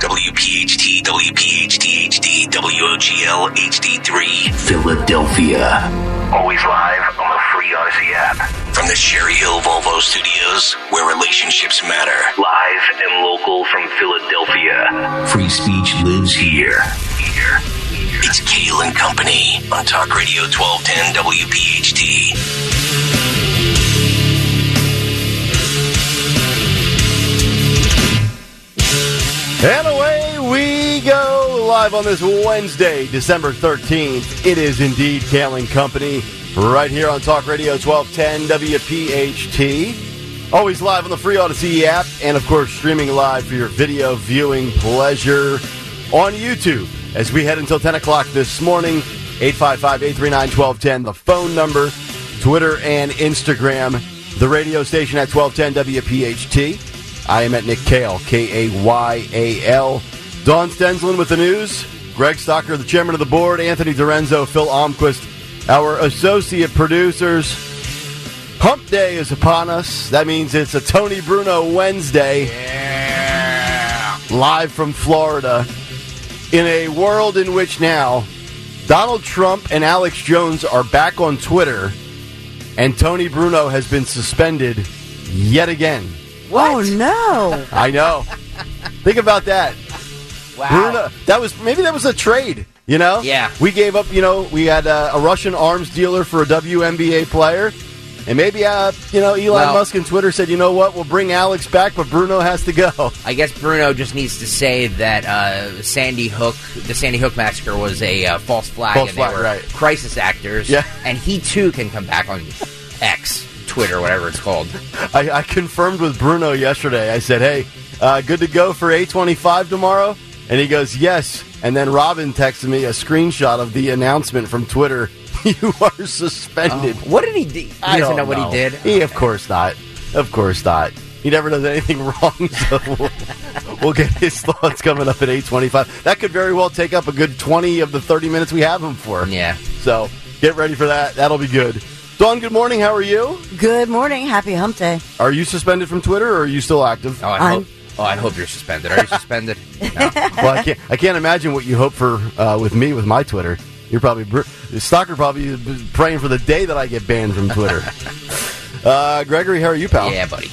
WPHT, WPHT HD, WOGL HD3, Philadelphia. Always live on the free Odyssey app. From the Cherry Hill Volvo Studios, where relationships matter. Live and local from Philadelphia. Free speech lives here. Here. It's Kayal and Company on Talk Radio 1210 WPHT. And away we go live on this Wednesday, December 13th. It is indeed Kayal and Company right here on Talk Radio 1210 WPHT. Always live on the free Odyssey app and, of course, streaming live for your video viewing pleasure on YouTube as we head until 10 o'clock this morning. 855 839 1210, the phone number, Twitter and Instagram, the radio station at 1210 WPHT. I am at Nick Kayal, K A Y A L. Dawn Stensland with the news. Greg Stocker, the chairman of the board. Anthony Dorenzo, Phil Omquist, our associate producers. Hump Day is upon us. That means it's a Tony Bruno Wednesday. Yeah. Live from Florida. In a world in which now Donald Trump and Alex Jones are back on Twitter, and Tony Bruno has been suspended yet again. Oh no! I know. Think about that. Wow. Bruno, that was maybe that was a trade. You know? Yeah. We gave up. You know, we had uh, a Russian arms dealer for a WNBA player, and maybe uh, you know Elon Well- Musk and Twitter said, you know what, we'll bring Alex back, but Bruno has to go. I guess Bruno just needs to say that uh, Sandy Hook, the Sandy Hook massacre, was a uh, false flag, False and flag, they were right. crisis actors. Yeah. and he too can come back on X, Twitter, whatever it's called. I, I confirmed with Bruno yesterday. I said, hey, uh, good to go for A25 tomorrow? And he goes, yes. And then Robin texted me a screenshot of the announcement from Twitter. you are suspended. What did he do? He I doesn't don't know what he did. He, of course not. Of course not. He never does anything wrong, so we'll, we'll get his thoughts coming up at 825. That could very well take up a good 20 of the 30 minutes we have him for. Yeah. So get ready for that. That'll be good. Dawn, good morning. How are you? Good morning. Happy Hump Day. Are you suspended from Twitter or are you still active? Oh, I I'm- hope. Oh, I hope you're suspended. Are you suspended? No. well, I can't. I can't imagine what you hope for uh, with me with my Twitter. You're probably br- Stocker probably praying for the day that I get banned from Twitter. uh, Gregory, how are you, pal? Yeah, buddy.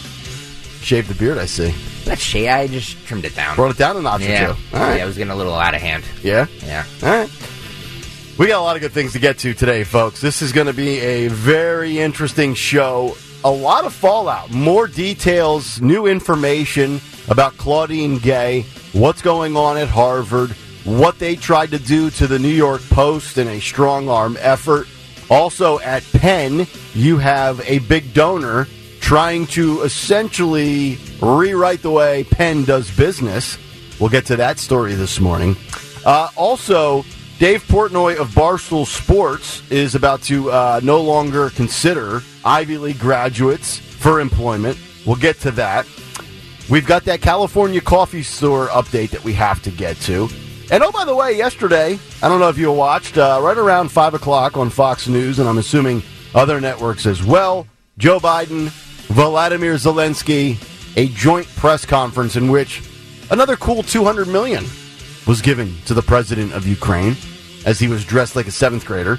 Shave the beard, I see. That shade, I just trimmed it down. Brought it down a notch yeah. or two. All right. Yeah, it was getting a little out of hand. Yeah. Yeah. All right. We got a lot of good things to get to today, folks. This is going to be a very interesting show. A lot of fallout, more details, new information about Claudine Gay, what's going on at Harvard, what they tried to do to the New York Post in a strong arm effort. Also at Penn, you have a big donor trying to essentially rewrite the way Penn does business. We'll get to that story this morning. Uh, also, Dave Portnoy of Barstool Sports is about to uh, no longer consider Ivy League graduates for employment. We'll get to that. We've got that California coffee store update that we have to get to. And oh, by the way, yesterday, I don't know if you watched, uh, right around 5 o'clock on Fox News, and I'm assuming other networks as well, Joe Biden, Vladimir Zelensky, a joint press conference in which another cool 200 million was given to the president of Ukraine as he was dressed like a seventh grader.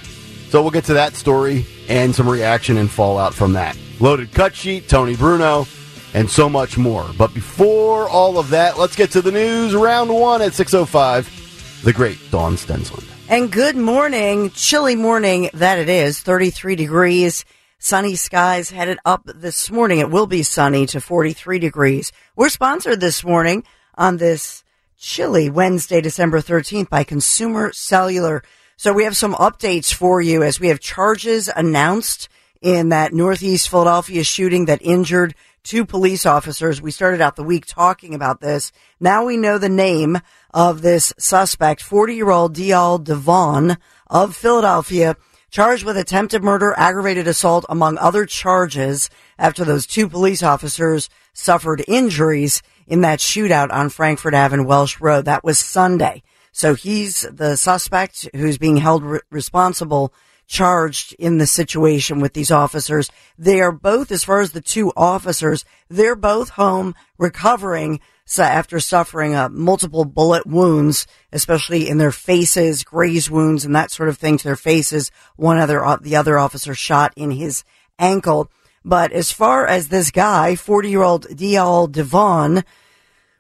So we'll get to that story and some reaction and fallout from that. Loaded cut sheet, Tony Bruno, and so much more. But before all of that, let's get to the news. Round one at 6.05, the great Dawn Stensland. And good morning. Chilly morning that it is. 33 degrees. Sunny skies headed up this morning. It will be sunny to 43 degrees. We're sponsored this morning on this chilly Wednesday, December 13th by Consumer Cellular. So we have some updates for you as we have charges announced in that Northeast Philadelphia shooting that injured two police officers. We started out the week talking about this. Now we know the name of this suspect, 40 year old Dial Devon of Philadelphia, charged with attempted murder, aggravated assault, among other charges after those two police officers suffered injuries in that shootout on Frankford Ave and Welsh Road. That was Sunday. So he's the suspect who's being held re- responsible charged in the situation with these officers. They are both, as far as the two officers, they're both home recovering so after suffering uh, multiple bullet wounds, especially in their faces, graze wounds and that sort of thing to their faces. One other, uh, the other officer shot in his ankle. But as far as this guy, 40 year old Dial Devon,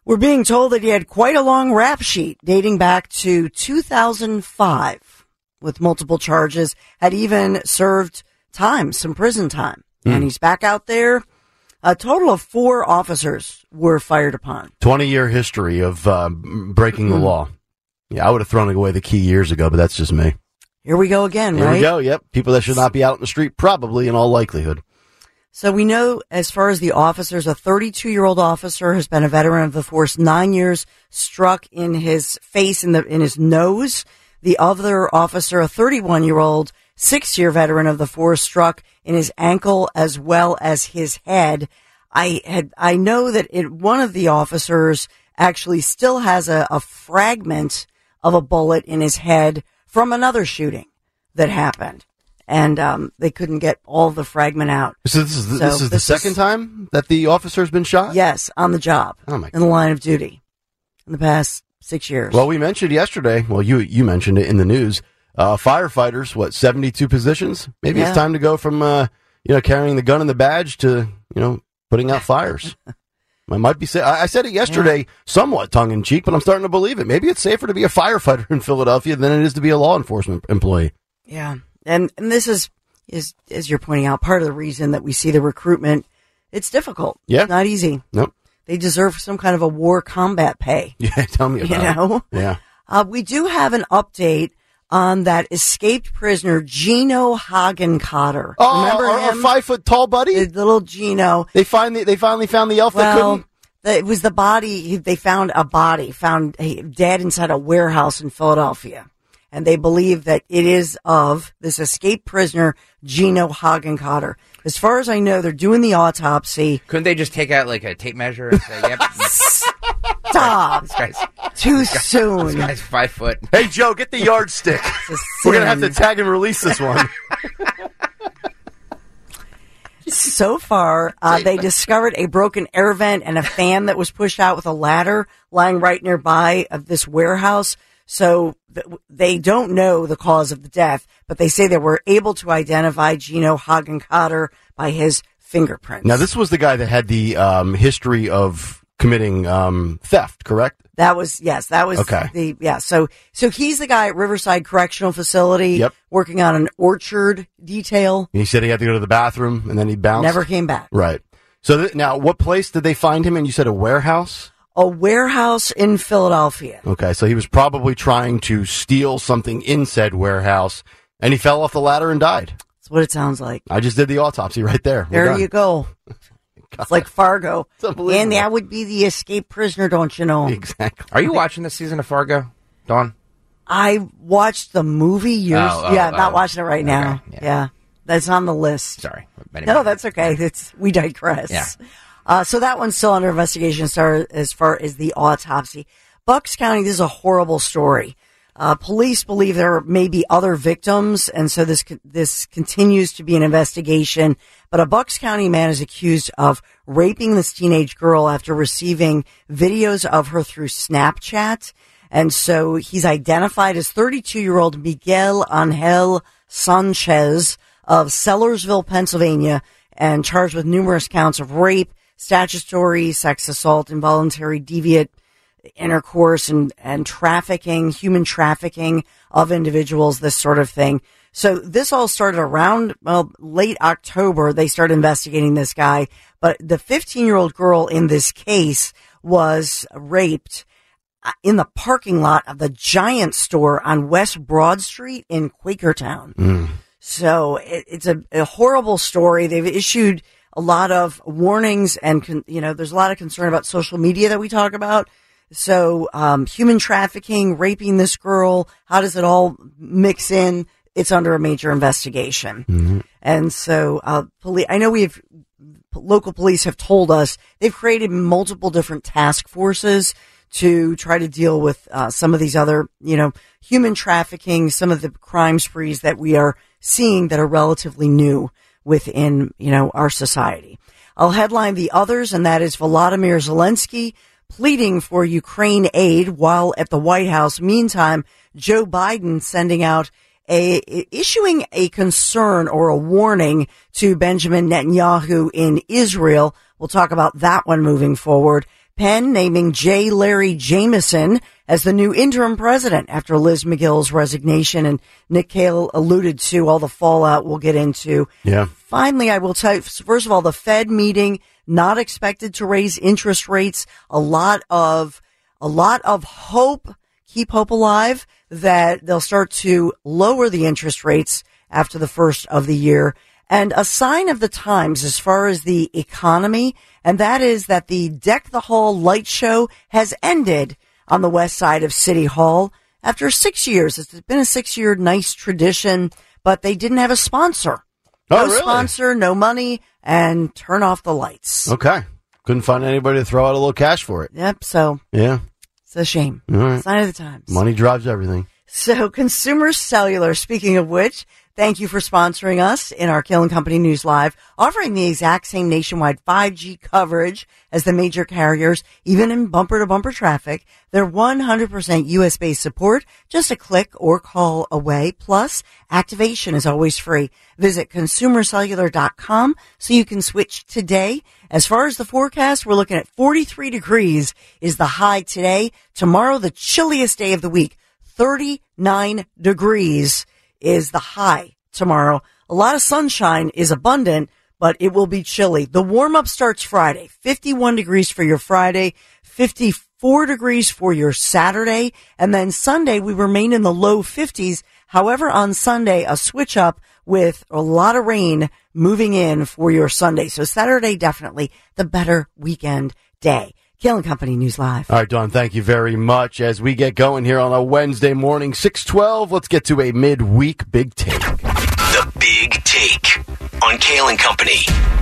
we're being told that he had quite a long rap sheet dating back to 2005 with multiple charges, had even served time, some prison time. Mm. And he's back out there a total of four officers were fired upon. 20 year history of uh, breaking the hmm. law. Yeah, I would have thrown away the key years ago, but that's just me. Here we go again, Here right? we go. Yep. People that should not be out in the street, probably in all likelihood. So we know as far as the officers, a 32 year old officer has been a veteran of the force, nine years struck in his face, in the, in his nose. The other officer, a 31 year old, six year veteran of the force struck in his ankle as well as his head. I had, I know that it, one of the officers actually still has a, a fragment of a bullet in his head from another shooting that happened. And um, they couldn't get all the fragment out. So this is the, so this is the second is, time that the officer's been shot. Yes, on the job. Oh my! In the line of duty, in the past six years. Well, we mentioned yesterday. Well, you you mentioned it in the news uh, firefighters, what, 72 positions? Maybe yeah. it's time to go from, uh, you know, carrying the gun and the badge to, you know, putting out fires. I might be say I said it yesterday, yeah. somewhat tongue in cheek, but I'm starting to believe it. Maybe it's safer to be a firefighter in Philadelphia than it is to be a law enforcement employee. Yeah, and and this is is as you're pointing out part of the reason that we see the recruitment. It's difficult. Yeah, it's not easy. Nope. They deserve some kind of a war combat pay. Yeah, tell me about it. you know? it. Yeah. Uh, we do have an update on that escaped prisoner Gino Hagenkotter. Oh, Remember our, him? five foot tall buddy, the little Gino. They finally they finally found the elf well, that couldn't. It was the body. They found a body found dead inside a warehouse in Philadelphia, and they believe that it is of this escaped prisoner Gino Hagenkotter. As far as I know, they're doing the autopsy. Couldn't they just take out like a tape measure and say, "Yep"? Stop. This guy's, Too soon. This guy's five foot. Hey, Joe, get the yardstick. We're going to have to tag and release this one. so far, uh, they discovered a broken air vent and a fan that was pushed out with a ladder lying right nearby of this warehouse. So th- they don't know the cause of the death, but they say they were able to identify Gino Hagenkotter by his fingerprints. Now, this was the guy that had the um, history of committing um, theft, correct? That was yes, that was okay. the yeah. So so he's the guy at Riverside Correctional Facility, yep. working on an orchard detail. He said he had to go to the bathroom and then he bounced. Never came back. Right. So th- now, what place did they find him in? You said a warehouse. A warehouse in Philadelphia. Okay, so he was probably trying to steal something in said warehouse, and he fell off the ladder and died. That's what it sounds like. I just did the autopsy right there. We're there done. you go. It's like Fargo. It's and that would be the escape prisoner, don't you know? Exactly. Are you watching this season of Fargo, Dawn? I watched the movie years. Oh, oh, yeah, oh, not watching it right now. Yeah. yeah. that's on the list. Sorry. No, that's okay. It's we digress. Yeah. Uh, so that one's still under investigation as far, as the autopsy. Bucks County, this is a horrible story. Uh, police believe there may be other victims, and so this this continues to be an investigation. But a Bucks County man is accused of raping this teenage girl after receiving videos of her through Snapchat, and so he's identified as 32 year old Miguel Angel Sanchez of Sellersville, Pennsylvania, and charged with numerous counts of rape, statutory sex assault, involuntary deviant intercourse and, and trafficking, human trafficking of individuals, this sort of thing. So this all started around, well, late October. They started investigating this guy, but the 15 year old girl in this case was raped uh, in the parking lot of the Giant store on West Broad Street in Quakertown. Mm. So it, it's a, a horrible story. They've issued a lot of warnings and, con, you know, there's a lot of concern about social media that we talk about. So, um, human trafficking, raping this girl, how does it all mix in? It's under a major investigation. Mm-hmm. And so, uh, police, I know we've, local police have told us they've created multiple different task forces to try to deal with uh, some of these other, you know, human trafficking, some of the crime sprees that we are seeing that are relatively new within, you know, our society. I'll headline the others, and that is Volodymyr Zelensky pleading for Ukraine aid while at the White House. Meantime, Joe Biden sending out a issuing a concern or a warning to Benjamin Netanyahu in Israel. We'll talk about that one moving forward. Penn naming J. Larry Jameson as the new interim president after Liz Magill's resignation. And Nick Kayal alluded to all the fallout we'll get into. Yeah. Finally, I will tell you, first of all, the Fed meeting not expected to raise interest rates. A lot of, a lot of hope. Keep hope alive that they'll start to lower the interest rates after the first of the year. And a sign of the times as far as the economy, and that is that the Deck the Hall light show has ended on the west side of City Hall after six years. It's been a six year nice tradition, but they didn't have a sponsor. Oh, no really? sponsor, no money, and turn off the lights. Okay. Couldn't find anybody to throw out a little cash for it. Yep, so Yeah. it's a shame. All right. Sign of the times. Money drives everything. So, Consumer Cellular, speaking of which, thank you for sponsoring us in our Kayal and Company News Live, offering the exact same nationwide 5G coverage as the major carriers, even in bumper to bumper traffic. They're 100% US based support, just a click or call away. Plus, activation is always free. Visit consumercellular.com so you can switch today. As far as the forecast, we're looking at 43 degrees is the high today. Tomorrow, the chilliest day of the week. 39 degrees is the high tomorrow. A lot of sunshine is abundant, but it will be chilly. The warm up starts Friday. 51 degrees for your Friday, 54 degrees for your Saturday, and then Sunday we remain in the low 50s. However, on Sunday, a switch up with a lot of rain moving in for your Sunday. So Saturday, definitely the better weekend day. Kayal and Company News Live. All right, Dawn, thank you very much. As we get going here on a Wednesday morning, 612, let's get to a midweek big take. The Big Take on Kayal and Company.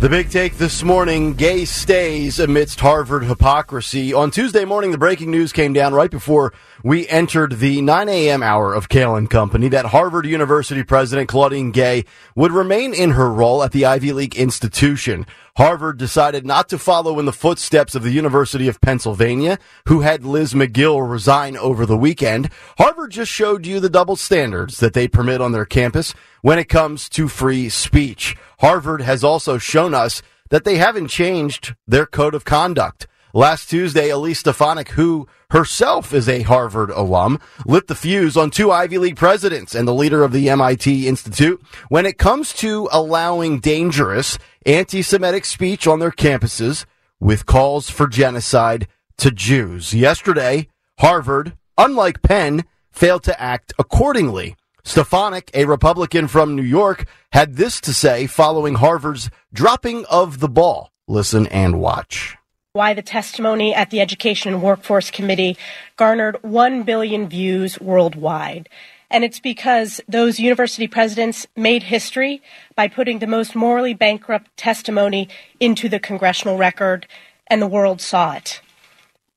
The big take this morning gay stays amidst Harvard hypocrisy. On Tuesday morning, the breaking news came down right before we entered the 9 a.m. hour of Kayal and Company that Harvard University President Claudine Gay would remain in her role at the Ivy League institution. Harvard decided not to follow in the footsteps of the University of Pennsylvania, who had Liz Magill resign over the weekend. Harvard just showed you the double standards that they permit on their campus when it comes to free speech. Harvard has also shown us that they haven't changed their code of conduct. Last Tuesday, Elise Stefanik, who herself is a Harvard alum, lit the fuse on two Ivy League presidents and the leader of the MIT Institute when it comes to allowing dangerous anti-Semitic speech on their campuses with calls for genocide to Jews. Yesterday, Harvard, unlike Penn, failed to act accordingly. Stefanik, a Republican from New York, had this to say following Harvard's dropping of the ball. Listen and watch why the testimony at the Education and Workforce Committee garnered 1 billion views worldwide. And it's because those university presidents made history by putting the most morally bankrupt testimony into the congressional record, and the world saw it.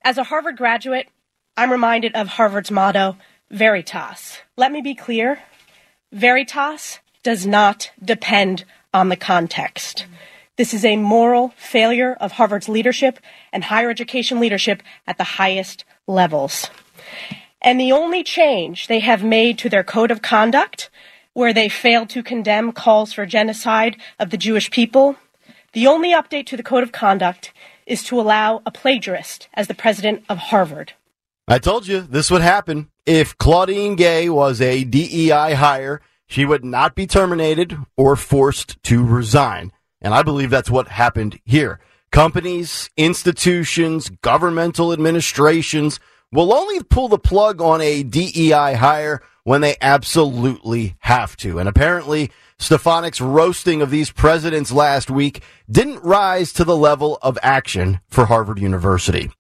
As a Harvard graduate, I'm reminded of Harvard's motto, Veritas. Let me be clear Veritas does not depend on the context. This is a moral failure of Harvard's leadership and higher education leadership at the highest levels. And the only change they have made to their code of conduct, where they failed to condemn calls for genocide of the Jewish people, the only update to the code of conduct is to allow a plagiarist as the president of Harvard. I told you this would happen. If Claudine Gay was a DEI hire, she would not be terminated or forced to resign. And I believe that's what happened here. Companies, institutions, governmental administrations will only pull the plug on a DEI hire when they absolutely have to. And apparently, Stefanik's roasting of these presidents last week didn't rise to the level of action for Harvard University.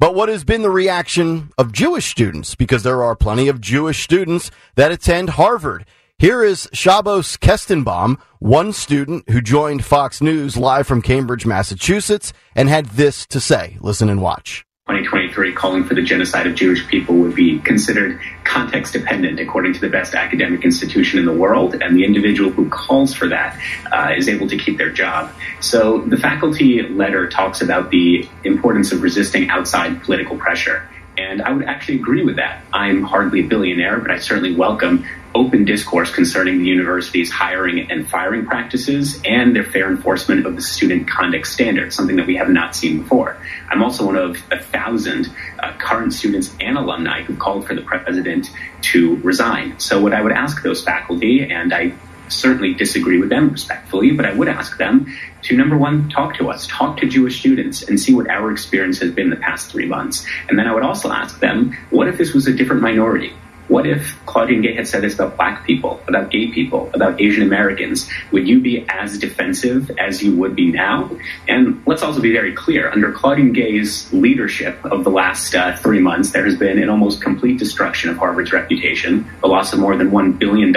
But what has been the reaction of Jewish students? Because there are plenty of Jewish students that attend Harvard. Here is Shabbos Kestenbaum, one student who joined Fox News live from Cambridge, Massachusetts, and had this to say. Listen and watch. 2023 calling for the genocide of Jewish people would be considered context dependent according to the best academic institution in the world, and the individual who calls for that uh, is able to keep their job. So the faculty letter talks about the importance of resisting outside political pressure. And I would actually agree with that. I'm hardly a billionaire, but I certainly welcome open discourse concerning the university's hiring and firing practices and their fair enforcement of the student conduct standards, something that we have not seen before. I'm also one of a thousand uh, current students and alumni who called for the president to resign. So, what I would ask those faculty, and I certainly disagree with them respectfully, but I would ask them to number one, talk to us, talk to Jewish students and see what our experience has been the past three months. And then I would also ask them, what if this was a different minority? What if Claudine Gay had said this about black people, about gay people, about Asian Americans? Would you be as defensive as you would be now? And let's also be very clear under Claudine Gay's leadership of the last uh, three months, there has been an almost complete destruction of Harvard's reputation, the loss of more than $1 billion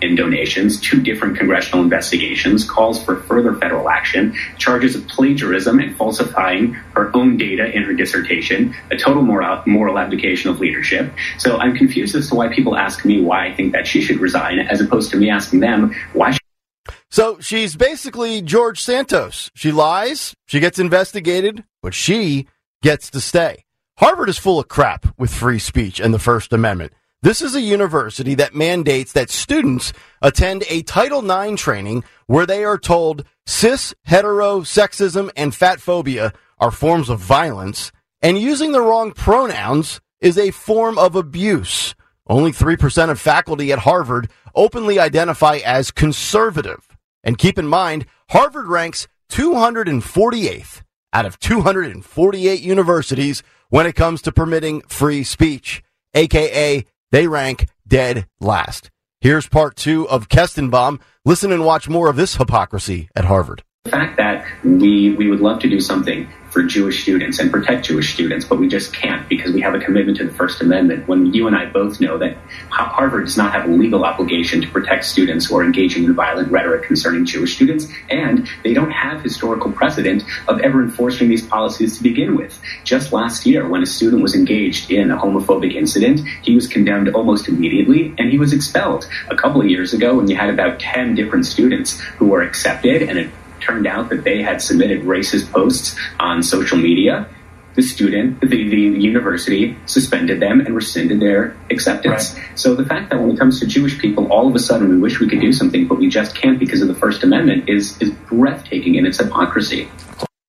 in donations, two different congressional investigations, calls for further federal action, charges of plagiarism and falsifying her own data in her dissertation, a total moral, moral abdication of leadership. So I'm confused as to why people ask me why I think that she should resign, as opposed to me asking them why. So she's basically George Santos. She lies, she gets investigated, but she gets to stay. Harvard is full of crap with free speech and the First Amendment. This is a university that mandates that students attend a Title IX training where they are told cis, hetero, sexism, and fat phobia are forms of violence, and using the wrong pronouns is a form of abuse. Only 3% of faculty at Harvard openly identify as conservative. And keep in mind, Harvard ranks 248th out of 248 universities when it comes to permitting free speech, aka they rank dead last. Here's part two of Kestenbaum. Listen and watch more of this hypocrisy at Harvard. The fact that we, we would love to do something for Jewish students and protect Jewish students, but we just can't because we have a commitment to the First Amendment. When you and I both know that Harvard does not have a legal obligation to protect students who are engaging in violent rhetoric concerning Jewish students, and they don't have historical precedent of ever enforcing these policies to begin with. Just last year, when a student was engaged in a homophobic incident, he was condemned almost immediately and he was expelled. A couple of years ago, when you had about 10 different students who were accepted and turned out that they had submitted racist posts on social media, the student, the, the university suspended them and rescinded their acceptance. Right. So the fact that when it comes to Jewish people, all of a sudden we wish we could do something, but we just can't because of the First Amendment is, is breathtaking in its hypocrisy.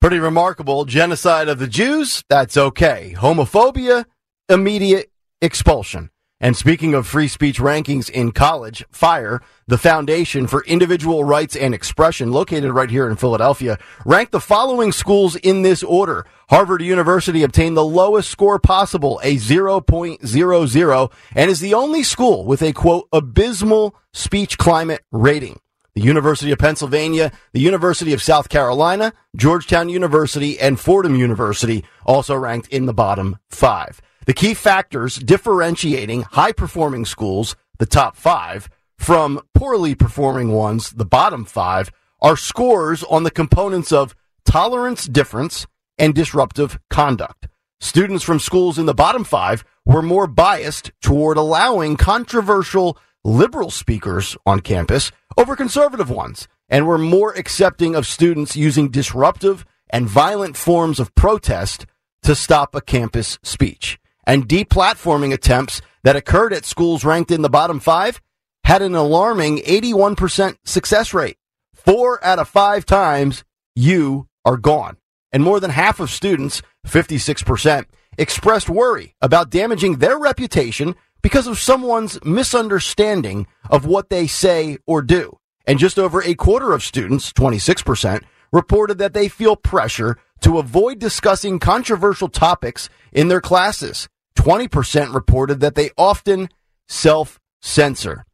Pretty remarkable. Genocide of the Jews, that's okay. Homophobia, immediate expulsion. And speaking of free speech rankings in college, FIRE, the Foundation for Individual Rights and Expression, located right here in Philadelphia, ranked the following schools in this order. Harvard University obtained the lowest score possible, a 0.00, and is the only school with a quote, abysmal speech climate rating. The University of Pennsylvania, the University of South Carolina, Georgetown University, and Fordham University also ranked in the bottom five. The key factors differentiating high performing schools, the top five, from poorly performing ones, the bottom five, are scores on the components of tolerance difference and disruptive conduct. Students from schools in the bottom five were more biased toward allowing controversial liberal speakers on campus over conservative ones and were more accepting of students using disruptive and violent forms of protest to stop a campus speech and deplatforming attempts that occurred at schools ranked in the bottom five had an alarming 81% success rate. Four out of five times you are gone. And more than half of students, 56%, expressed worry about damaging their reputation because of someone's misunderstanding of what they say or do. And just over a quarter of students, 26%, reported that they feel pressure to avoid discussing controversial topics in their classes. 20% reported that they often self censor.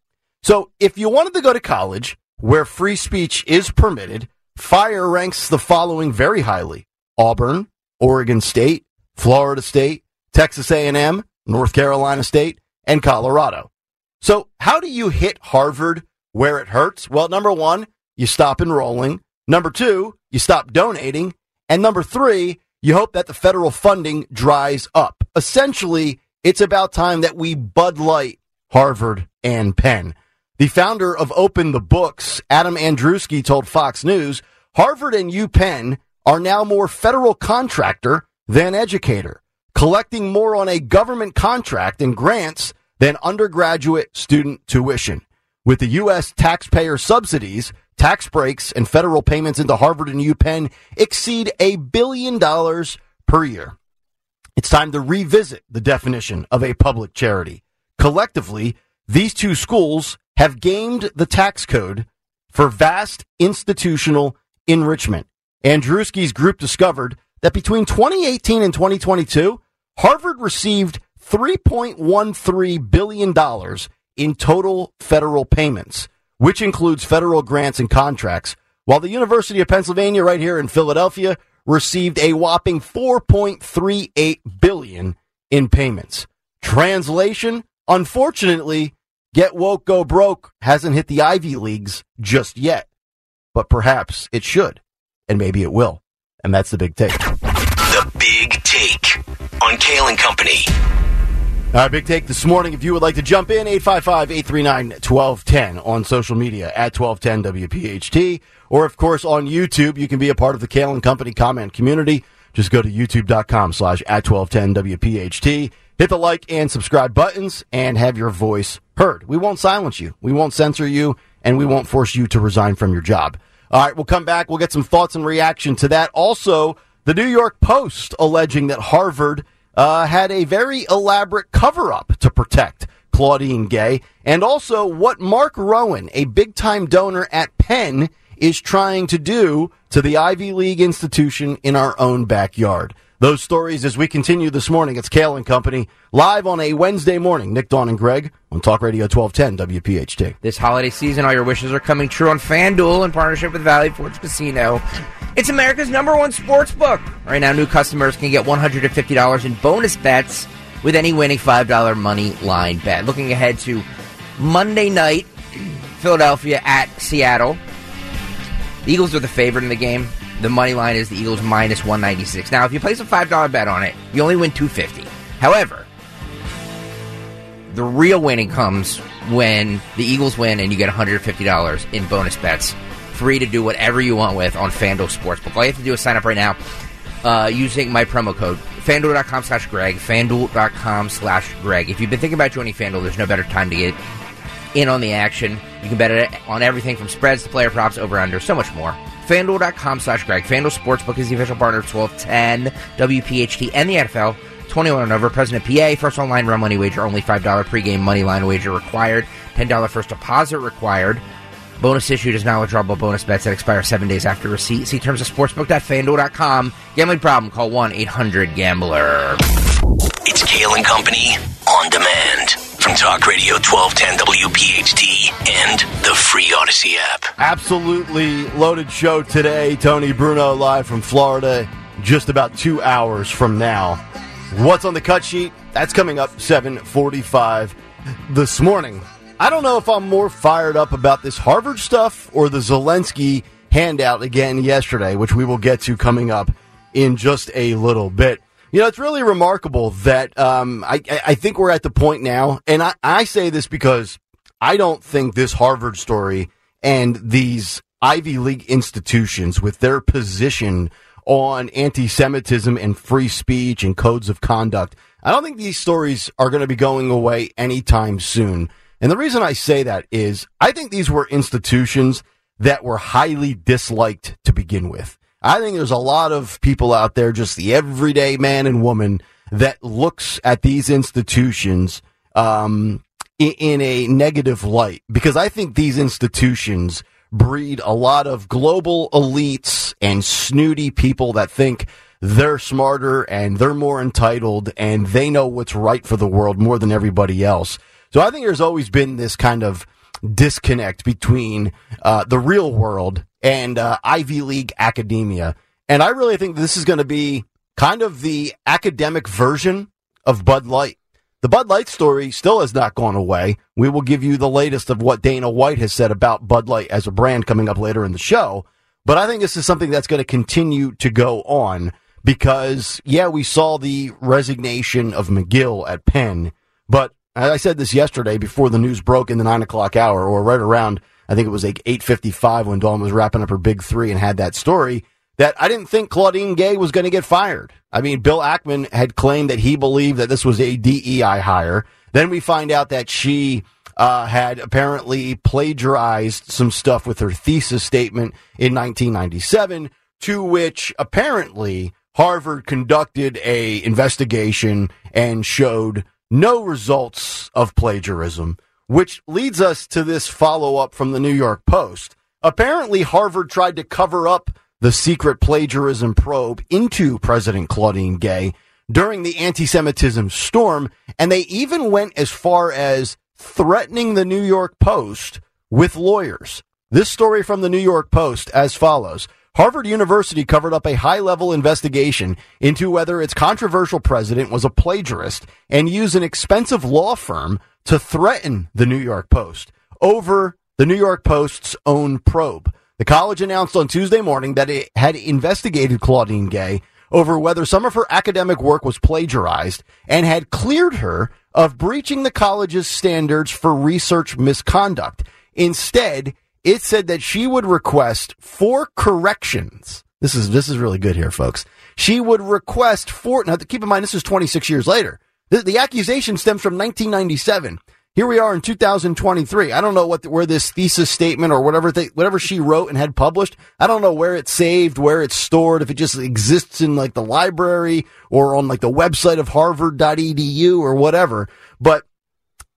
So if you wanted to go to college where free speech is permitted, FIRE ranks the following very highly. Auburn, Oregon State, Florida State, Texas A&M, North Carolina State, and Colorado. So how do you hit Harvard where it hurts? Well, number one, you stop enrolling. Number two, you stop donating. And number three, you hope that the federal funding dries up. Essentially, it's about time that we Bud Light Harvard and Penn. The founder of Open the Books, Adam Andrzejewski, told Fox News Harvard and UPenn are now more federal contractor than educator, collecting more on a government contract and grants than undergraduate student tuition. With the U.S. taxpayer subsidies, tax breaks, and federal payments into Harvard and UPenn exceed a billion dollars per year. It's time to revisit the definition of a public charity. Collectively, these two schools have gamed the tax code for vast institutional enrichment. Andrzejewski's group discovered that between 2018 and 2022, Harvard received $3.13 billion in total federal payments, which includes federal grants and contracts, while the University of Pennsylvania right here in Philadelphia received a whopping 4.38 billion in payments. Translation, unfortunately, get woke go broke hasn't hit the Ivy Leagues just yet, but perhaps it should, and maybe it will. And that's the big take. The big take on Kayal and Company. All right, big take this morning. If you would like to jump in, 855-839-1210 on social media at 1210 WPHT. Or, of course, on YouTube, you can be a part of the Kayal and Company comment community. Just go to youtube.com slash at 1210 WPHT. Hit the like and subscribe buttons and have your voice heard. We won't silence you. We won't censor you and we won't force you to resign from your job. All right, we'll come back. We'll get some thoughts and reaction to that. Also, the New York Post alleging that Harvard – uh, had a very elaborate cover up to protect Claudine Gay, and also what Mark Rowan, a big time donor at Penn, is trying to do to the Ivy League institution in our own backyard. Those stories as we continue this morning. It's Kayal and Company live on a Wednesday morning. Nick, Dawn, and Greg on Talk Radio 1210 WPHT. This holiday season, all your wishes are coming true on FanDuel in partnership with Valley Forge Casino. It's America's number one sports book. Right now, new customers can get $150 in bonus bets with any winning $5 money line bet. Looking ahead to Monday night, Philadelphia at Seattle. The Eagles are the favorite in the game. The money line is the Eagles minus 196. Now, if you place a $5 bet on it, you only win 250. However, the real winning comes when the Eagles win and you get $150 in bonus bets. Free to do whatever you want with on FanDuel Sportsbook. All you have to do is sign up right now uh, using my promo code fanduel.com slash Greg, fanduel.com slash Greg. If you've been thinking about joining FanDuel, there's no better time to get in on the action. You can bet it on everything from spreads to player props, over under, so much more. FanDuel.com slash Greg. FanDuel Sportsbook is the official partner of 1210 WPHT and the NFL. 21 and over. President PA. First online run money wager. Only $5 pregame money line wager required. $10 first deposit required. Bonus issued is now withdrawable bonus bets that expire seven days after receipt. See terms of sportsbook.fanduel.com. Gambling problem? Call 1-800-GAMBLER. It's Kayal and Company on demand Talk Radio 1210 WPHT and the free Odyssey app. Absolutely loaded show today. Tony Bruno live from Florida just about two hours from now. What's on the cut sheet? That's coming up 745 this morning. I don't know if I'm more fired up about this Harvard stuff or the Zelensky handout again yesterday, which we will get to coming up in just a little bit. You know, it's really remarkable that um, I, I think we're at the point now, and I, I say this because I don't think this Harvard story and these Ivy League institutions, with their position on anti Semitism and free speech and codes of conduct, I don't think these stories are going to be going away anytime soon. And the reason I say that is I think these were institutions that were highly disliked to begin with. I think there's a lot of people out there, just the everyday man and woman that looks at these institutions um, in, in a negative light because I think these institutions breed a lot of global elites and snooty people that think they're smarter and they're more entitled and they know what's right for the world more than everybody else. So I think there's always been this kind of disconnect between uh, the real world and uh, Ivy League academia. And I really think this is going to be kind of the academic version of Bud Light. The Bud Light story still has not gone away. We will give you the latest of what Dana White has said about Bud Light as a brand coming up later in the show. But I think this is something that's going to continue to go on because, yeah, we saw the resignation of Magill at Penn, but I said this yesterday before the news broke in the nine o'clock hour, or right around, I think it was like 8.55 when Dawn was wrapping up her big three and had that story, that I didn't think Claudine Gay was going to get fired. I mean, Bill Ackman had claimed that he believed that this was a DEI hire. Then we find out that she uh, had apparently plagiarized some stuff with her thesis statement in 1997, to which apparently Harvard conducted a investigation and showed no results of plagiarism, which leads us to this follow up from the New York Post. Apparently, Harvard tried to cover up the secret plagiarism probe into President Claudine Gay during the anti Semitism storm, and they even went as far as threatening the New York Post with lawyers. This story from the New York Post as follows. Harvard University covered up a high level investigation into whether its controversial president was a plagiarist and used an expensive law firm to threaten the New York Post over the New York Post's own probe. The college announced on Tuesday morning that it had investigated Claudine Gay over whether some of her academic work was plagiarized and had cleared her of breaching the college's standards for research misconduct. Instead, it said that she would request four corrections. This is this is really good here, folks. She would request four. Now, keep in mind, this is 26 years later. The, the accusation stems from 1997. Here we are in 2023. I don't know what where this thesis statement or whatever they, whatever she wrote and had published. I don't know where it's saved, where it's stored, if it just exists in like the library or on like the website of harvard.edu or whatever. But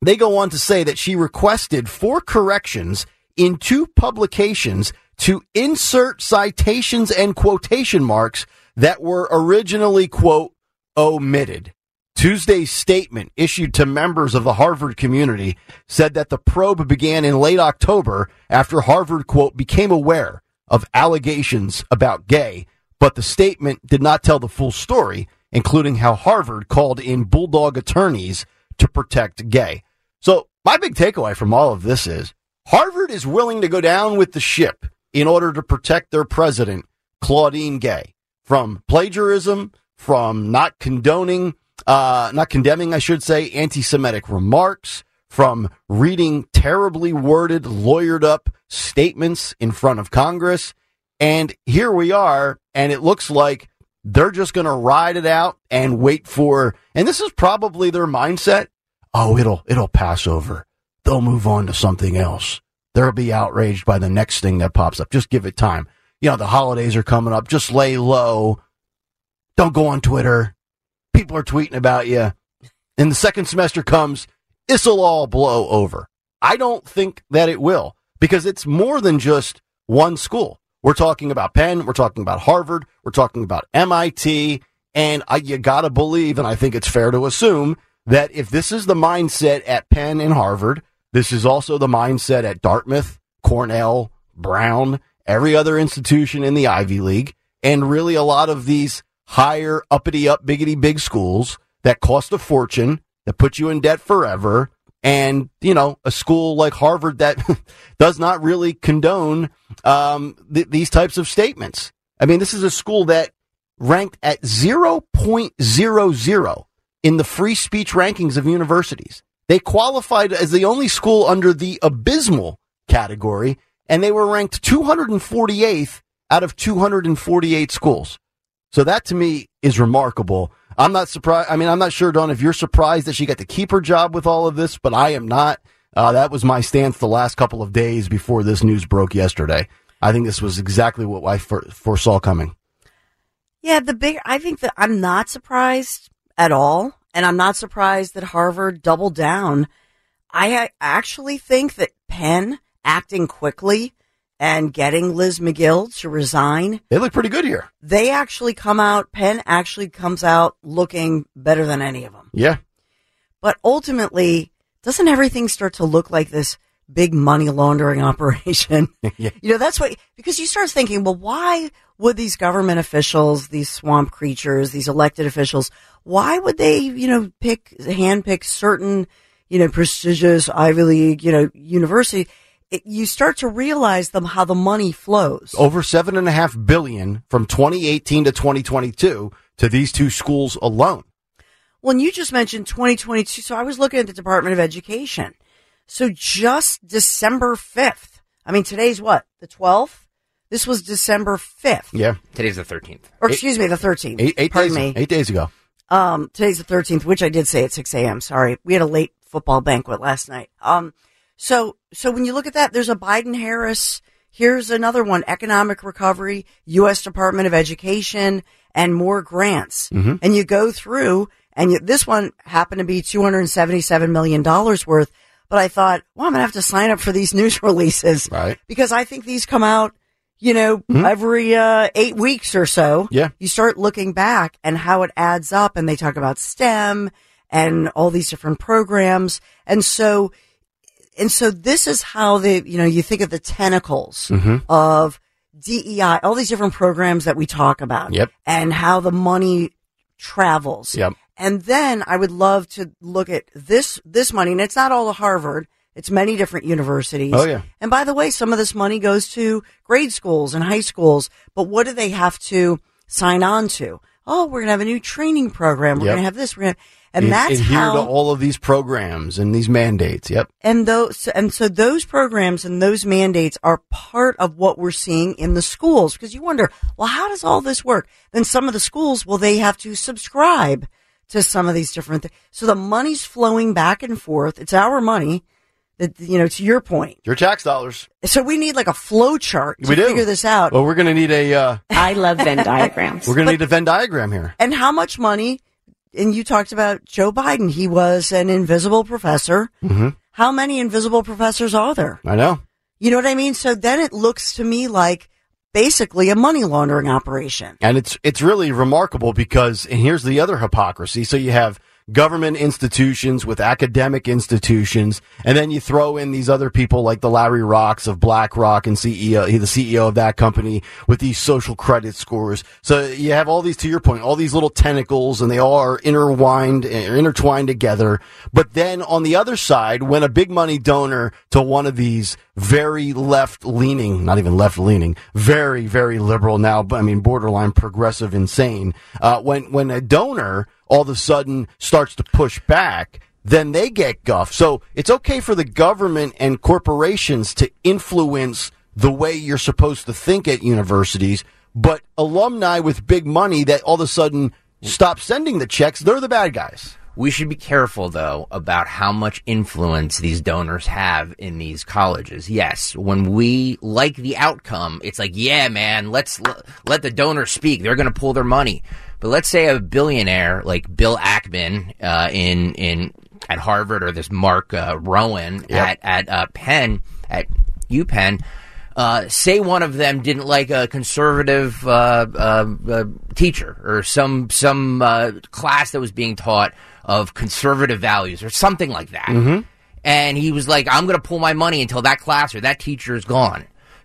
they go on to say that she requested four corrections in two publications to insert citations and quotation marks that were originally, quote, omitted. Tuesday's statement issued to members of the Harvard community said that the probe began in late October after Harvard, quote, became aware of allegations about gay, but the statement did not tell the full story, including how Harvard called in bulldog attorneys to protect gay. So my big takeaway from all of this is Harvard is willing to go down with the ship in order to protect their president, Claudine Gay, from plagiarism, from not condoning, uh, not condemning, I should say, anti Semitic remarks, from reading terribly worded, lawyered up statements in front of Congress. And here we are, and it looks like they're just going to ride it out and wait for, and this is probably their mindset. Oh, it'll, it'll pass over they'll move on to something else. They'll be outraged by the next thing that pops up. Just give it time. You know, the holidays are coming up. Just lay low. Don't go on Twitter. People are tweeting about you. And the second semester comes, this'll all blow over. I don't think that it will because it's more than just one school. We're talking about Penn. We're talking about Harvard. We're talking about MIT. And I, you got to believe, and I think it's fair to assume that if this is the mindset at Penn and Harvard, this is also the mindset at Dartmouth, Cornell, Brown, every other institution in the Ivy League, and really a lot of these higher uppity up biggity big schools that cost a fortune, that put you in debt forever, and you know a school like Harvard that does not really condone um, th- these types of statements. I mean, this is a school that ranked at zero point zero zero in the free speech rankings of universities. They qualified as the only school under the abysmal category, and they were ranked 248th out of 248 schools. So that to me is remarkable. I'm not surprised. I mean, I'm not sure, Dawn, if you're surprised that she got to keep her job with all of this, but I am not. Uh, that was my stance the last couple of days before this news broke yesterday. I think this was exactly what I foresaw coming. Yeah, the big. I think that I'm not surprised at all. And I'm not surprised that Harvard doubled down. I actually think that Penn acting quickly and getting Liz Magill to resign. They look pretty good here. They actually come out, Penn actually comes out looking better than any of them. Yeah. But ultimately, doesn't everything start to look like this big money laundering operation? yeah. You know, that's what, because you start thinking, well, why would these government officials, these swamp creatures, these elected officials, why would they, you know, pick, handpick certain, you know, prestigious Ivy League, you know, university? it, you start to realize them how the money flows. Over seven and a half billion from 2018 to 2022 to these two schools alone. Well, and you just mentioned 2022. So I was looking at the Department of Education. So just December 5th. I mean, today's what? The 12th? This was December 5th. Yeah. Today's the 13th. Or excuse me, the 13th. Eight, eight Pardon days, me. Eight days ago. Um, today's the 13th, which I did say at 6 a.m. Sorry. We had a late football banquet last night. Um, so, so when you look at that, there's a Biden Harris. Here's another one, economic recovery, U.S. Department of Education and more grants. Mm-hmm. And you go through and you, this one happened to be $277 million worth. But I thought, well, I'm going to have to sign up for these news releases. Right. Because I think these come out, you know, Mhm. every, uh, eight weeks or so Yeah. you start looking back and how it adds up and they talk about STEM and all these different programs. And so, and so this is how they, you know, you think of the tentacles Mm-hmm. of DEI, all these different programs that we talk about Yep. and how the money travels. Yep. And then I would love to look at this, this money and it's not all Harvard. It's many different universities. Oh, yeah. And by the way, some of this money goes to grade schools and high schools, but what do they have to sign on to? Oh, we're going to have a new training program. We're Yep. going to have this. We're going to, and Ad- that's adhere how, to all of these programs and these mandates. Yep. and those, and so those programs and those mandates are part of what we're seeing in the schools because you wonder, well, how does all this work? Then some of the schools, well, they have to subscribe to some of these different things. So the money's flowing back and forth. It's our money that, you know, to your point. Your tax dollars. So we need like a flow chart to we do. figure this out. Well, we're going to need a, uh, I love Venn diagrams. we're going to need a Venn diagram here. and how much money? And you talked about Joe Biden. He was an invisible professor. Mm-hmm. How many invisible professors are there? I know. You know what I mean? So then it looks to me like basically a money laundering operation. And it's it's really remarkable because and here's the other hypocrisy. So you have government institutions with academic institutions, and then you throw in these other people like the Larry Rocks of BlackRock and CEO, the CEO of that company with these social credit scores. So you have all these, to your point, all these little tentacles, and they all are intertwined, intertwined together. But then on the other side, when a big money donor to one of these very left leaning, not even left leaning, very, very liberal now, but I mean, borderline progressive insane, uh, when, when a donor all of a sudden starts to push back, then they get guff. So it's okay for the government and corporations to influence the way you're supposed to think at universities, but alumni with big money that all of a sudden stop sending the checks, they're the bad guys. We should be careful, though, about how much influence these donors have in these colleges. Yes, when we like the outcome, it's like, yeah, man, let's l- let the donors speak. They're going to pull their money. But let's say a billionaire like Bill Ackman uh, in in at Harvard or this Mark uh, Rowan at at uh, Penn at UPenn. Uh, say one of them didn't like a conservative uh, uh, uh, teacher or some some uh, class that was being taught of conservative values or something like that, and he was like, "I'm going to pull my money until that class or that teacher is gone."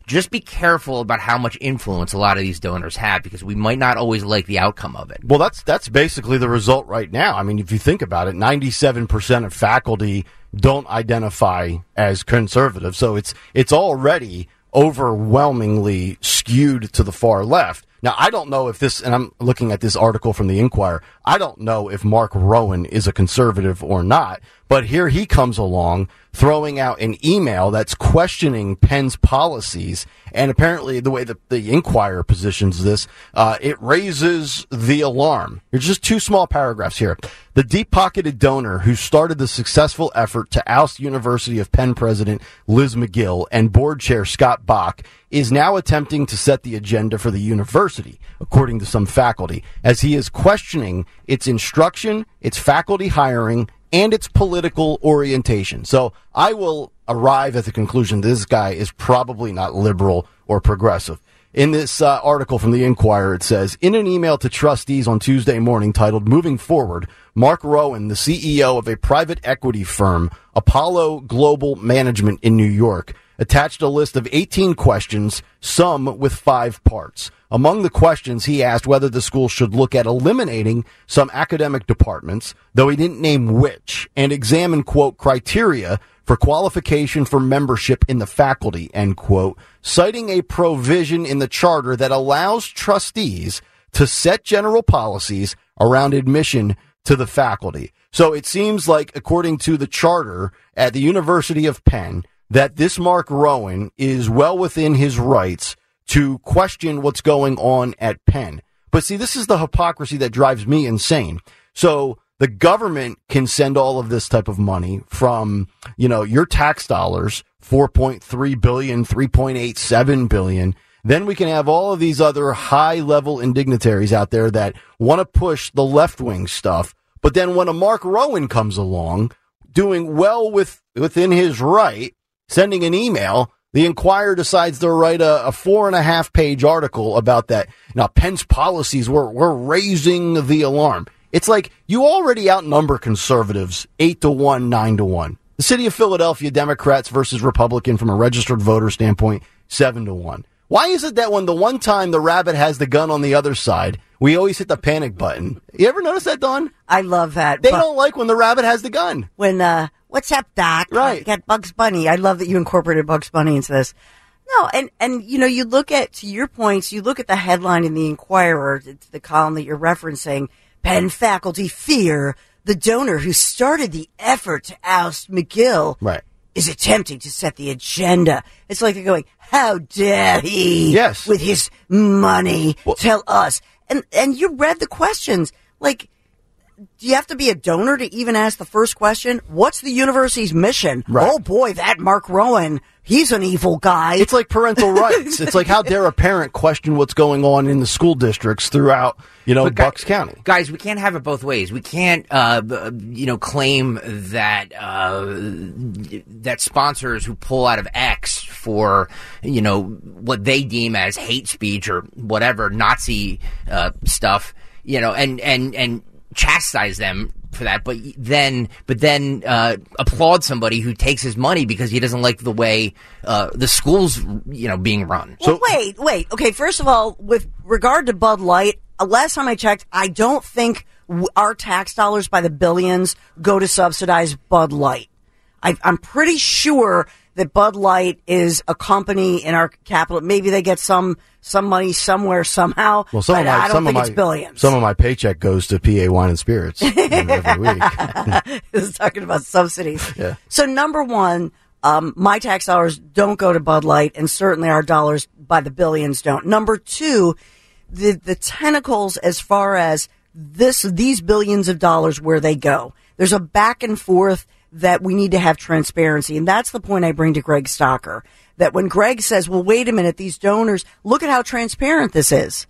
Just be careful about how much influence a lot of these donors have because we might not always like the outcome of it. Well, that's that's basically the result right now. I mean, if you think about it, ninety-seven percent of faculty don't identify as conservative, so it's it's already overwhelmingly skewed to the far left. Now, I don't know if this, and I'm looking at this article from the Inquirer. I don't know if Mark Rowan is a conservative or not, but here he comes along throwing out an email that's questioning Penn's policies. And apparently, the way that the Inquirer positions this, uh, it raises the alarm. There's just two small paragraphs here. The deep pocketed donor who started the successful effort to oust University of Penn president Liz Magill and board chair Scott Bok is now attempting to set the agenda for the university, according to some faculty, as he is questioning its instruction, its faculty hiring, and its political orientation. So I will arrive at the conclusion this guy is probably not liberal or progressive. In this uh, article from the Inquirer, it says In an email to trustees on Tuesday morning titled Moving Forward, Mark Rowan, the CEO of a private equity firm, Apollo Global Management in New York, attached a list of 18 questions, some with five parts. Among the questions, he asked whether the school should look at eliminating some academic departments, though he didn't name which, and examine, quote, criteria for qualification for membership in the faculty, end quote, citing a provision in the charter that allows trustees to set general policies around admission to the faculty. So it seems like, according to the charter at the University of Penn, that this Mark Rowan is well within his rights to question what's going on at Penn. But see, this is the hypocrisy that drives me insane. So the government can send all of this type of money from, you know, your tax dollars, 4.3 billion, 3.87 billion. Then we can have all of these other high level indignitaries out there that want to push the left wing stuff. But then when a Mark Rowan comes along, doing well with within his right, sending an email, the Inquirer decides to write a, a, four and a half page article about that. Now, Penn's policies were, were raising the alarm. It's like you already outnumber conservatives eight to one, nine to one. The city of Philadelphia, Democrats versus Republican from a registered voter standpoint, seven to one. Why is it that when the one time the rabbit has the gun on the other side, we always hit the panic button? You ever notice that, Dawn? I love that. They don't like when the rabbit has the gun. When, uh, what's up, Doc? Uh, right. Got Bugs Bunny. I love that you incorporated Bugs Bunny into this. No, and, and, you know, you look at, to your points, you look at the headline in the Inquirer, the column that you're referencing, Penn faculty fear the donor who started the effort to oust Magill right. is attempting to set the agenda. It's like they're going, how dare he? Yes. With his money, well, tell us. And, and you read the questions. Like, do you have to be a donor to even ask the first question? What's the university's mission? Right. Oh boy, that Mark Rowan, he's an evil guy. It's like parental rights. it's like how dare a parent question what's going on in the school districts throughout, you know, But Bucks gu- County. Guys, we can't have it both ways. We can't, uh, you know, claim that uh, that sponsors who pull out of X for, you know, what they deem as hate speech or whatever Nazi uh, stuff, you know, and and and chastise them for that, but then but then uh, applaud somebody who takes his money because he doesn't like the way uh, the schools, you know, being run. Well, wait, wait. Okay, first of all, with regard to Bud Light, uh, last time I checked, I don't think our tax dollars by the billions go to subsidize Bud Light. I, I'm pretty sure that Bud Light is a company in our capital. Maybe they get some some money somewhere somehow. Well, some of my I don't some think of it's billions. some of my paycheck goes to PA Wine and Spirits every week. is talking about subsidies. Yeah. So number one, um, my tax dollars don't go to Bud Light, and certainly our dollars by the billions don't. Number two, the the tentacles as far as this these billions of dollars where they go. There's a back and forth that we need to have transparency, and that's the point I bring to Greg Stocker. That when Greg says, "Well, wait a minute, these donors, look at how transparent this is."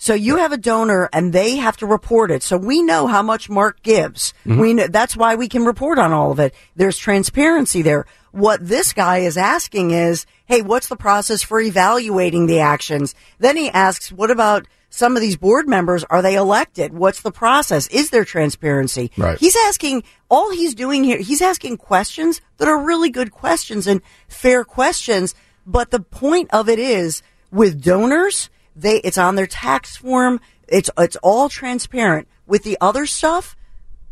So you have a donor and they have to report it. So we know how much Mark gives. Mm-hmm. We know, that's why we can report on all of it. There's transparency there. What this guy is asking is, hey, what's the process for evaluating the actions? Then he asks, what about some of these board members? Are they elected? What's the process? Is there transparency? Right. He's asking, all he's doing here, he's asking questions that are really good questions and fair questions. But the point of it is with donors, they, it's on their tax form. It's, it's all transparent. With the other stuff,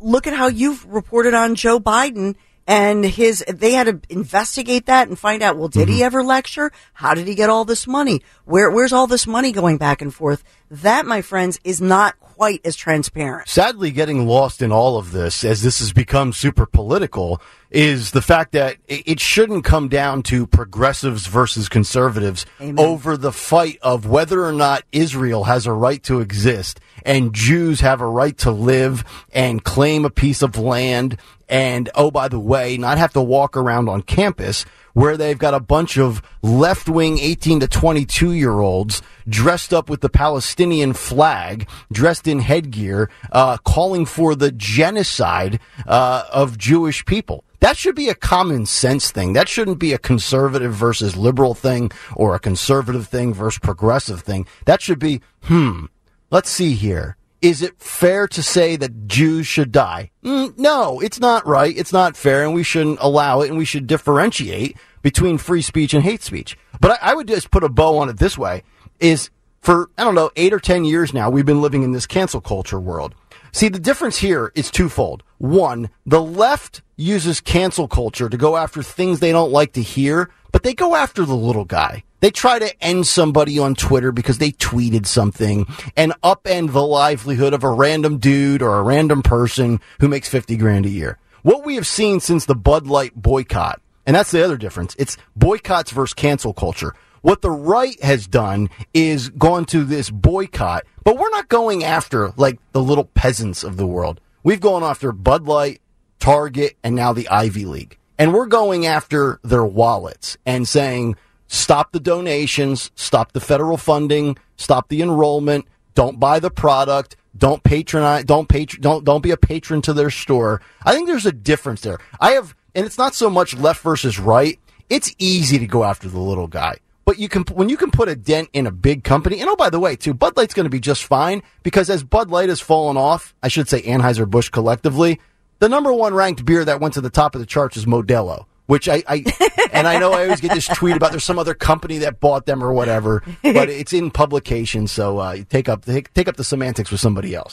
look at how you've reported on Joe Biden and his, they had to investigate that and find out, well, did he mm-hmm. ever lecture? How did he get all this money? Where, where's all this money going back and forth? That, my friends, is not quite as transparent. Sadly, getting lost in all of this, as this has become super political, is the fact that it shouldn't come down to progressives versus conservatives Amen. over the fight of whether or not Israel has a right to exist and Jews have a right to live and claim a piece of land and, oh, by the way, not have to walk around on campus where they've got a bunch of left wing 18 to 22 year olds dressed up with the Palestinian flag, dressed in headgear, uh, calling for the genocide uh, of Jewish people. That should be a common sense thing. That shouldn't be a conservative versus liberal thing or a conservative thing versus progressive thing. That should be, hmm, let's see here. Is it fair to say that Jews should die? Mm, no, it's not right. It's not fair, and we shouldn't allow it, and we should differentiate between free speech and hate speech. But I, I would just put a bow on it this way: is for I don't know eight or ten years now, we've been living in this cancel culture world. See, the difference here is twofold. One, the left uses cancel culture to go after things they don't like to hear, but they go after the little guy. They try to end somebody on Twitter because they tweeted something and upend the livelihood of a random dude or a random person who makes 50 grand a year. What we have seen since the Bud Light boycott, and that's the other difference, it's boycotts versus cancel culture. What the right has done is gone to this boycott, but we're not going after like the little peasants of the world. We've gone after Bud Light, Target, and now the Ivy League. And we're going after their wallets and saying, stop the donations, stop the federal funding, stop the enrollment, don't buy the product, don't patronize, don't patron, don't, don't be a patron to their store. I think there's a difference there. I have, and it's not so much left versus right. It's easy to go after the little guy. But you can, when you can put a dent in a big company, and oh, by the way, too, Bud Light's going to be just fine because as Bud Light has fallen off, I should say Anheuser-Busch collectively, the number one ranked beer that went to the top of the charts is Modelo which I, I and I know I always get this tweet about there's some other company that bought them or whatever, but it's in publication, so uh, take up take, take, up the semantics with somebody else.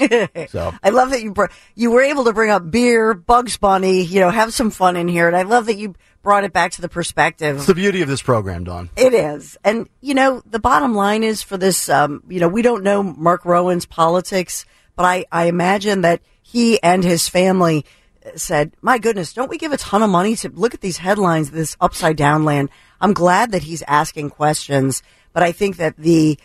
So I love that you you were able to bring up beer, Bugs Bunny, you know, have some fun in here, and I love that you brought it back to the perspective. It's the beauty of this program, Dawn. It is, and you know, the bottom line is for this, um, you know, we don't know Mark Rowan's politics, but I I imagine that he and his family said, "My goodness, don't we give a ton of money to look at these headlines, this upside down land?" I'm glad that he's asking questions, but I think that the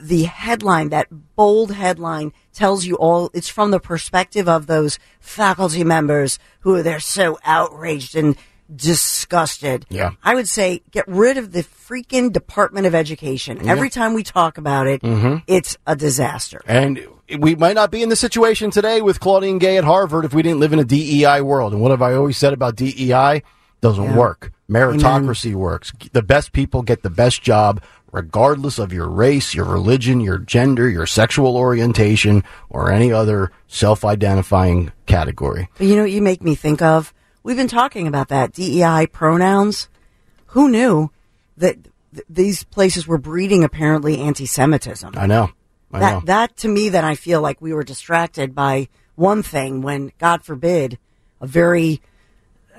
the headline, that bold headline, tells you all. It's from the perspective of those faculty members who are they're so outraged and disgusted. Yeah. I would say get rid of the freaking Department of Education. Yeah. Every time we talk about it, mm-hmm. it's a disaster. And we might not be in the situation today with Claudine Gay at Harvard if we didn't live in a DEI world. And what have I always said about DEI? Doesn't yeah. work. Meritocracy Amen. works. The best people get the best job regardless of your race, your religion, your gender, your sexual orientation, or any other self-identifying category. You know what you make me think of? We've been talking about that DEI pronouns. Who knew that th- these places were breeding apparently anti-Semitism? I know. That that to me, then I feel like we were distracted by one thing when, God forbid, a very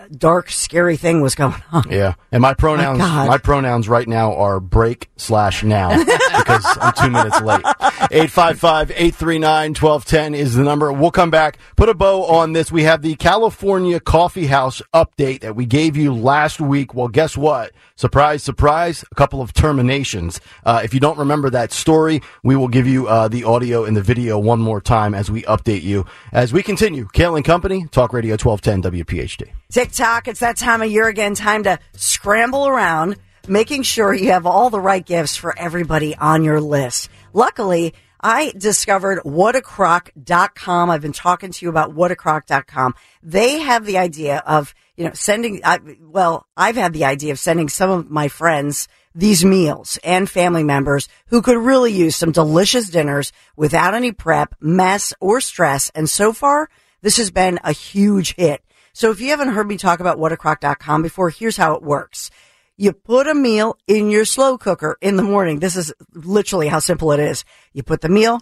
dark, scary thing was going on. Yeah, and my pronouns, my, my pronouns right now are break slash now because I'm two minutes late. 855-839-1210 is the number. We'll come back, put a bow on this. We have the California Coffee House update that we gave you last week. Well, guess what? Surprise, surprise, a couple of terminations. Uh, if you don't remember that story, we will give you uh, the audio and the video one more time as we update you. As we continue, Kayal and Company, Talk Radio 1210 WPHT. TikTok, it's that time of year again, time to scramble around, making sure you have all the right gifts for everybody on your list. Luckily, I discovered whatacrock.com. I've been talking to you about whatacrock.com. They have the idea of you know, sending, I, well, I've had the idea of sending some of my friends these meals and family members who could really use some delicious dinners without any prep, mess, or stress. And so far, this has been a huge hit. So if you haven't heard me talk about whatacrock.com before, here's how it works. You put a meal in your slow cooker in the morning. This is literally how simple it is. You put the meal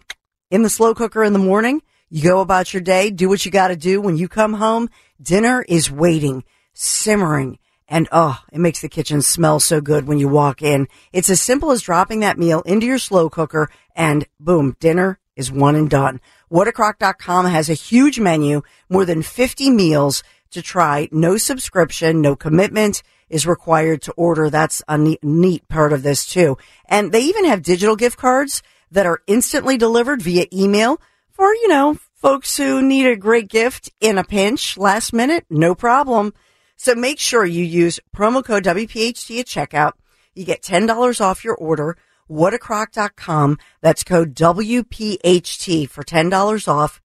in the slow cooker in the morning. You go about your day, do what you got to do. When you come home, dinner is waiting, simmering, and oh, it makes the kitchen smell so good when you walk in. It's as simple as dropping that meal into your slow cooker and boom, dinner is one and done. Whatacrock.com has a huge menu, more than 50 meals to try. No subscription, no commitment is required to order. That's a neat, part of this too. And they even have digital gift cards that are instantly delivered via email for, you know, folks who need a great gift in a pinch last minute, no problem. So make sure you use promo code WPHT at checkout. You get $10 off your order. Whatacrock.com. That's code WPHT for $10 off,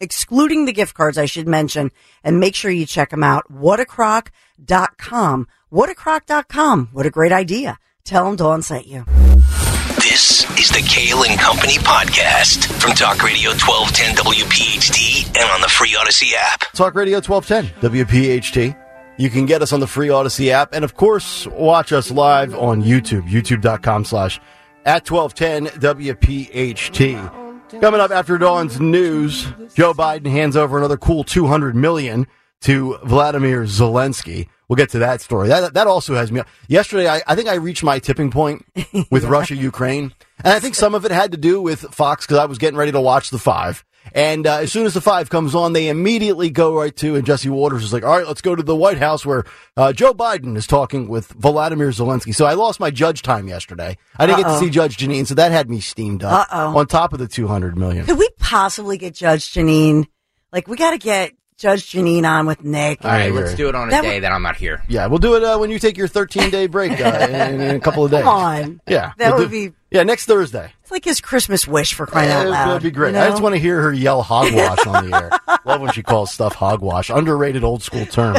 excluding the gift cards I should mention. And make sure you check them out. Whatacrock.com. Whatacrock.com. What a great idea. Tell them Dawn sent you. This is the Kayal and Company podcast from Talk Radio 1210 WPHT and on the free Audacy app. Talk Radio 1210 WPHT. You can get us on the free Audacy app and of course watch us live on YouTube, youtube.com slash at 1210 WPHT. Coming up after Dawn's news, Joe Biden hands over another cool 200 million to Vladimir Zelensky. We'll get to that story. That that also has me. Yesterday, I, I think I reached my tipping point with Russia Ukraine, and I think some of it had to do with Fox because I was getting ready to watch the five. And uh, as soon as the five comes on, they immediately go right to, and Jesse Watters is like, all right, let's go to the White House where uh, Joe Biden is talking with Vladimir Zelensky. So I lost my judge time yesterday. I didn't get to see Judge Jeanine, so that had me steamed up Uh-oh. on top of the 200 million. Could we possibly get Judge Jeanine? Like, we got to get Judge Jeanine on with Nick. All right, let's do it on a That day would- that I'm not here. Yeah, we'll do it uh, when you take your 13 day break uh, in, in a couple of days. Come on. Yeah. That we'll would do- be- Yeah, next Thursday. It's like his Christmas wish for crying out Uh, loud. That'd be great. you I just want to hear her yell hogwash on the air. Love when she calls stuff hogwash. Underrated old school term.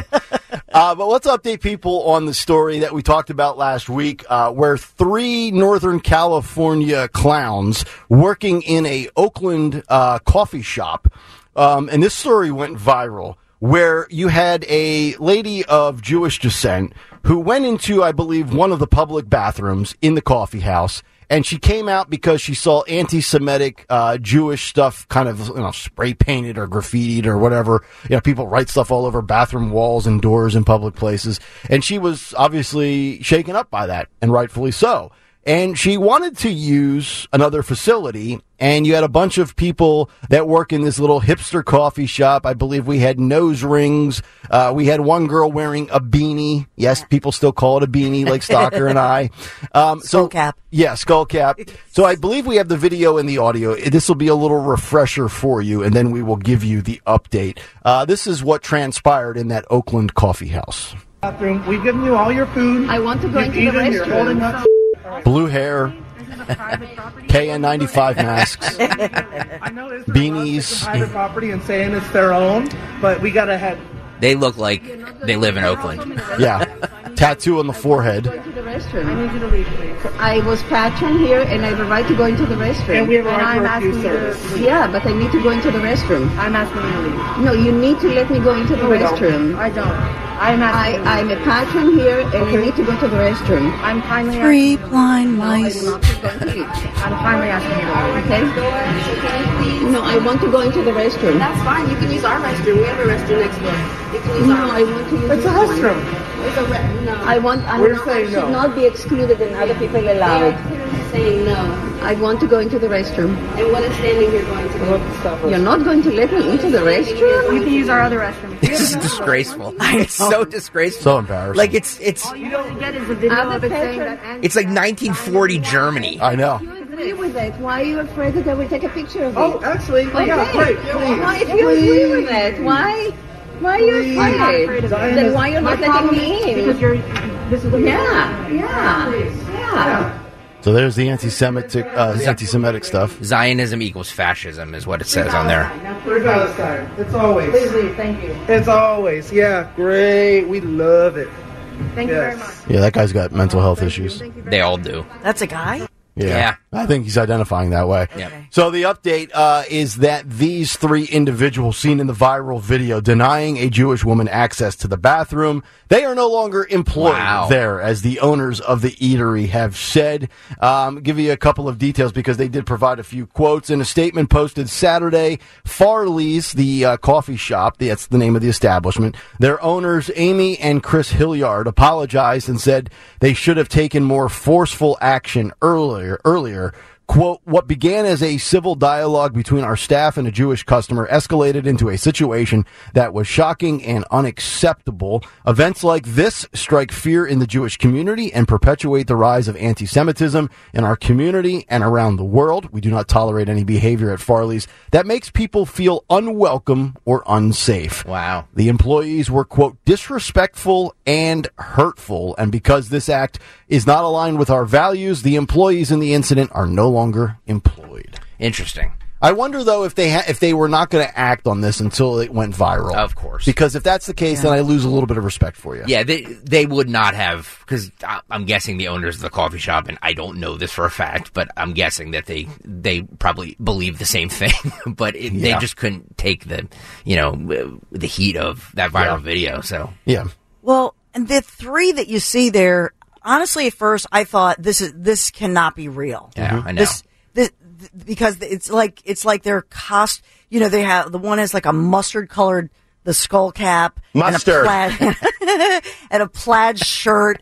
Uh, but let's update people on the story that we talked about last week, uh, where three Northern California clowns working in a Oakland uh, coffee shop, um, and this story went viral, where you had a lady of Jewish descent who went into, I believe, one of the public bathrooms in the coffee house and she came out because she saw anti-Semitic uh, Jewish stuff, kind of you know spray painted or graffitied or whatever. You know, people write stuff all over bathroom walls and doors in public places, and she was obviously shaken up by that, and rightfully so. And she wanted to use another facility, and you had a bunch of people that work in this little hipster coffee shop. I believe we had nose rings. Uh, we had one girl wearing a beanie. Yes, people still call it a beanie, like Stocker and I. Um, so, Skull cap. yeah, skull cap. So I believe we have the video and the audio. This will be a little refresher for you, and then we will give you the update. Uh, this is what transpired in that Oakland coffee house. bathroom. We've given you all your food. I want to go You've into the eaten, You're holding restroom. Up. Blue hair, KN95 masks. I know it's Beanies. private property and saying it's their own, but we gotta have. They look like they live in Oakland. Yeah, tattoo on the forehead. Go into the restroom. I need you to leave, please. I was patroned here, and I have a right to go into the restroom. And we have a right I'm to asking refuse you service. to- Yeah, but I need to go into the restroom. I'm asking you to leave. No, you need to let me go into the No, restroom. I don't. I'm I, asking you I'm leave. a patron here, and I need to go to the restroom. I'm kindly Three asking, blind No, I mice. do not feel going to leave. I'm kindly asking you. Okay? No, I want to go into the restroom. That's fine. You can use our restroom. We have a restroom next door. You can use No, our I want to use It's a this one. restroom. It's a re- no. I want. I'm We're not, saying I no. should not be excluded and other people They're allowed. saying no. I want to go into the restroom. And what is standing here going to do? You're not going to let me into the restroom? You can use our other restroom. This is disgraceful. It's so oh. disgraceful. So embarrassing. Like it's it's All you don't get is a video Other of it saying patron- that. it's like 1940 Germany. I know. You agree with it? Why are you afraid that I will take a picture of oh, it? Oh, actually, okay. yeah, great. Please. Why, if you agree with Please. it, why? Why are you Please. I'm not afraid? afraid of Zion. Then why you're My not letting me in? because you're. This is what you're yeah, yeah, yeah. So there's the anti-Semitic, uh, anti-Semitic stuff. Zionism equals fascism is what it says on there. We're Palestine. It's always. Please leave. Thank you. It's always. Yeah, great. We love it. Thank you very much. Yeah, that guy's got mental health issues. They all do. That's a guy? Yeah. Yeah. I think he's identifying that way. Yep. So the update uh, is that these three individuals seen in the viral video denying a Jewish woman access to the bathroom, they are no longer employed Wow. there, as the owners of the eatery have said. Um, give you a couple of details because they did provide a few quotes in a statement posted Saturday. Farley's, the uh, coffee shop, that's the name of the establishment. Their owners, Amy and Chris Hilliard, apologized and said they should have taken more forceful action earlier. Earlier, here quote, what began as a civil dialogue between our staff and a Jewish customer escalated into a situation that was shocking and unacceptable. Events like this strike fear in the Jewish community and perpetuate the rise of anti-Semitism in our community and around the world. We do not tolerate any behavior at Farley's that makes people feel unwelcome or unsafe. Wow. The employees were, quote, disrespectful and hurtful. And because this act is not aligned with our values, the employees in the incident are no longer employed. Interesting. I wonder though if they ha- if they were not going to act on this until it went viral. Of course. because if that's the case, then I lose a little bit of respect for you. Yeah, they they would not have because I'm guessing the owners of the coffee shop, and I don't know this for a fact, but I'm guessing that they they probably believe the same thing, but it, they just couldn't take the you know the heat of that viral Yeah. video. So Yeah. Well, and the three that you see there, honestly, at first I thought this is this cannot be real. yeah, I mm-hmm. know. This, this because it's like it's like their cost. You know, they have the one has like a mustard colored the skull cap, Mustard. and a plaid, and a plaid shirt,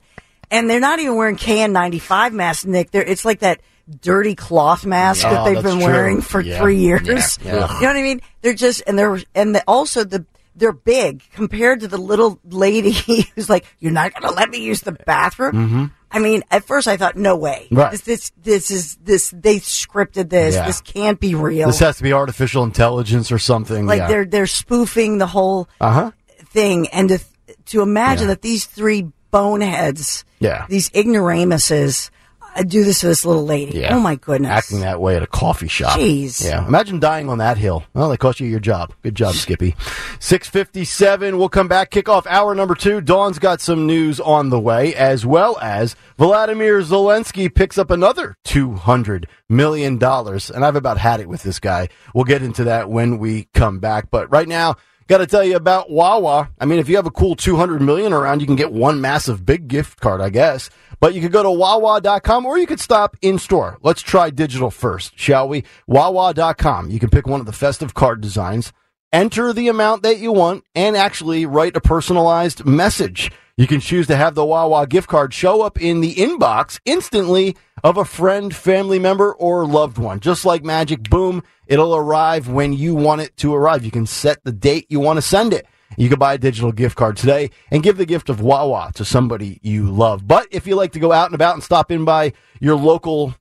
and they're not even wearing KN95 masks, Nick. They're it's like that dirty cloth mask Yeah. that Oh, they've been true. wearing for Yeah. three years. Yeah. You know what I mean? They're just and they're and the, also the they're big compared to the little lady who's like, "You're not going to let me use the bathroom." Mm-hmm. I mean, at first I thought, "No way! Right. This, this, this is this. They scripted this. Yeah. This can't be real." This has to be artificial intelligence or something. like yeah. they're they're spoofing the whole Uh huh. thing, and to to imagine Yeah. that these three boneheads, Yeah. these ignoramuses, uh, do this to this little lady. Yeah. Oh my goodness! Acting that way at a coffee shop. Jeez. Yeah. Imagine dying on that hill. Well, they cost you your job. Good job, Skippy. 657. We'll come back. Kick off hour number two. Dawn's got some news on the way, as well as Vladimir Zelensky picks up another $200 million. And I've about had it with this guy. We'll get into that when we come back. But right now, Got to tell you about Wawa. I mean, if you have a cool 200 million around, you can get one massive big gift card, I guess. But you could go to wawa.com or you could stop in store. Let's try digital first, shall we? Wawa.com. You can pick one of the festive card designs, enter the amount that you want, and actually write a personalized message. You can choose to have the Wawa gift card show up in the inbox instantly of a friend, family member, or loved one. Just like magic, boom, it'll arrive when you want it to arrive. You can set the date you want to send it. You can buy a digital gift card today and give the gift of Wawa to somebody you love. But if you like to go out and about and stop in by your local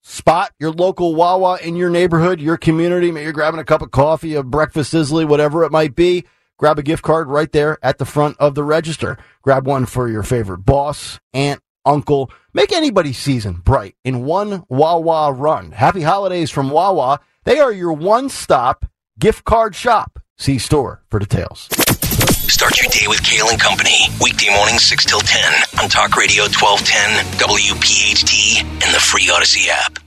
spot, your local Wawa in your neighborhood, your community, maybe you're grabbing a cup of coffee, a breakfast sizzly, whatever it might be, grab a gift card right there at the front of the register. Grab one for your favorite boss, aunt, uncle. Make anybody's season bright in one Wawa run. Happy holidays from Wawa. They are your one-stop gift card shop. See store for details. Start your day with Kayal and Company. Weekday mornings 6 till 10 on Talk Radio 1210, WPHT, and the free Audacy app.